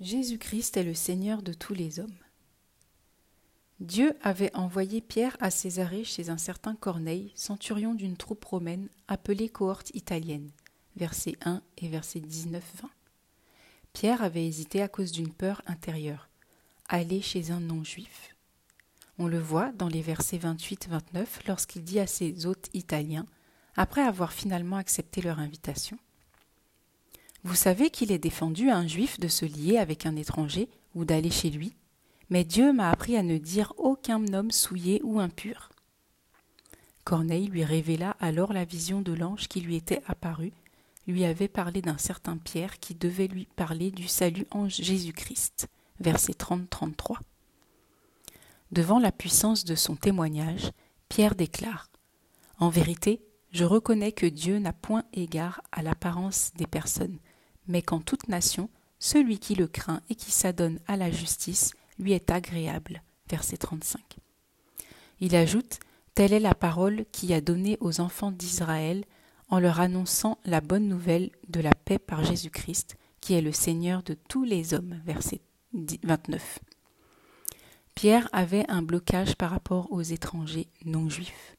Jésus-Christ est le Seigneur de tous les hommes. Dieu avait envoyé Pierre à Césarée chez un certain Corneille, centurion d'une troupe romaine appelée cohorte italienne, versets 1 et versets 19-20. Pierre avait hésité à cause d'une peur intérieure, aller chez un non-juif. On le voit dans les versets 28-29 lorsqu'il dit à ses hôtes italiens, après avoir finalement accepté leur invitation vous savez qu'il est défendu à un juif de se lier avec un étranger ou d'aller chez lui, mais Dieu m'a appris à ne dire aucun homme souillé ou impur. Corneille lui révéla alors la vision de l'ange qui lui était apparu, lui avait parlé d'un certain Pierre qui devait lui parler du salut en Jésus-Christ. Verset 30-33. Devant la puissance de son témoignage, Pierre déclare En vérité, je reconnais que Dieu n'a point égard à l'apparence des personnes, mais qu'en toute nation, celui qui le craint et qui s'adonne à la justice lui est agréable. Verset 35. Il ajoute Telle est la parole qui a donné aux enfants d'Israël en leur annonçant la bonne nouvelle de la paix par Jésus-Christ, qui est le Seigneur de tous les hommes. Verset 29. Pierre avait un blocage par rapport aux étrangers non juifs.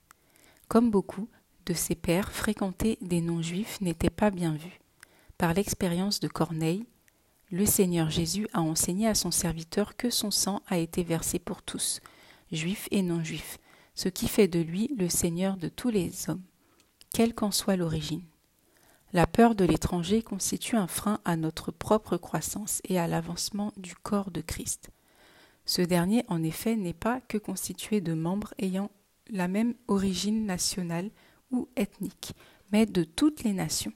Comme beaucoup de ses pères, fréquenter des non juifs n'était pas bien vu. Par l'expérience de Corneille, le Seigneur Jésus a enseigné à son serviteur que son sang a été versé pour tous, juifs et non-juifs, ce qui fait de lui le Seigneur de tous les hommes, quelle qu'en soit l'origine. La peur de l'étranger constitue un frein à notre propre croissance et à l'avancement du corps de Christ. Ce dernier, en effet, n'est pas que constitué de membres ayant la même origine nationale ou ethnique, mais de toutes les nations.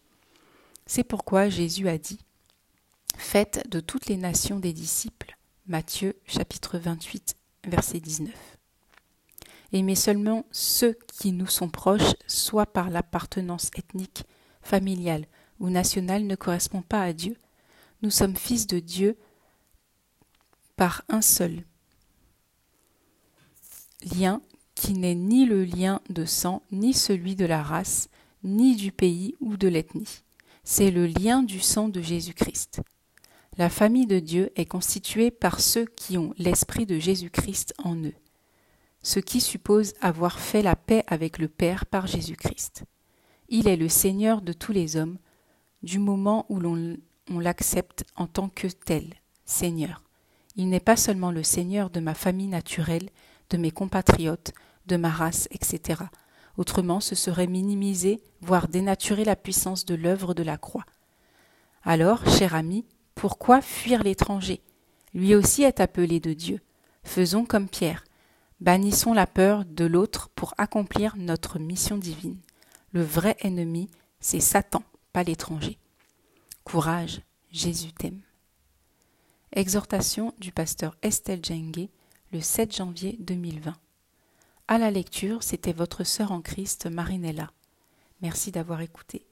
C'est pourquoi Jésus a dit Faites de toutes les nations des disciples. Matthieu chapitre 28 verset 19. Aimez seulement ceux qui nous sont proches, soit par l'appartenance ethnique, familiale ou nationale ne correspond pas à Dieu. Nous sommes fils de Dieu par un seul lien qui n'est ni le lien de sang, ni celui de la race, ni du pays ou de l'ethnie c'est le lien du sang de Jésus-Christ. La famille de Dieu est constituée par ceux qui ont l'Esprit de Jésus-Christ en eux, ce qui suppose avoir fait la paix avec le Père par Jésus-Christ. Il est le Seigneur de tous les hommes, du moment où l'on l'accepte en tant que tel, Seigneur. Il n'est pas seulement le Seigneur de ma famille naturelle, de mes compatriotes, de ma race, etc., autrement ce serait minimiser, voire dénaturer la puissance de l'œuvre de la croix. Alors, cher ami, pourquoi fuir l'étranger? Lui aussi est appelé de Dieu. Faisons comme Pierre. Bannissons la peur de l'autre pour accomplir notre mission divine. Le vrai ennemi, c'est Satan, pas l'étranger. Courage, Jésus t'aime. Exhortation du pasteur Estelle Djengue, le 7 janvier 2020. À la lecture, c'était votre sœur en Christ, Marinella. Merci d'avoir écouté.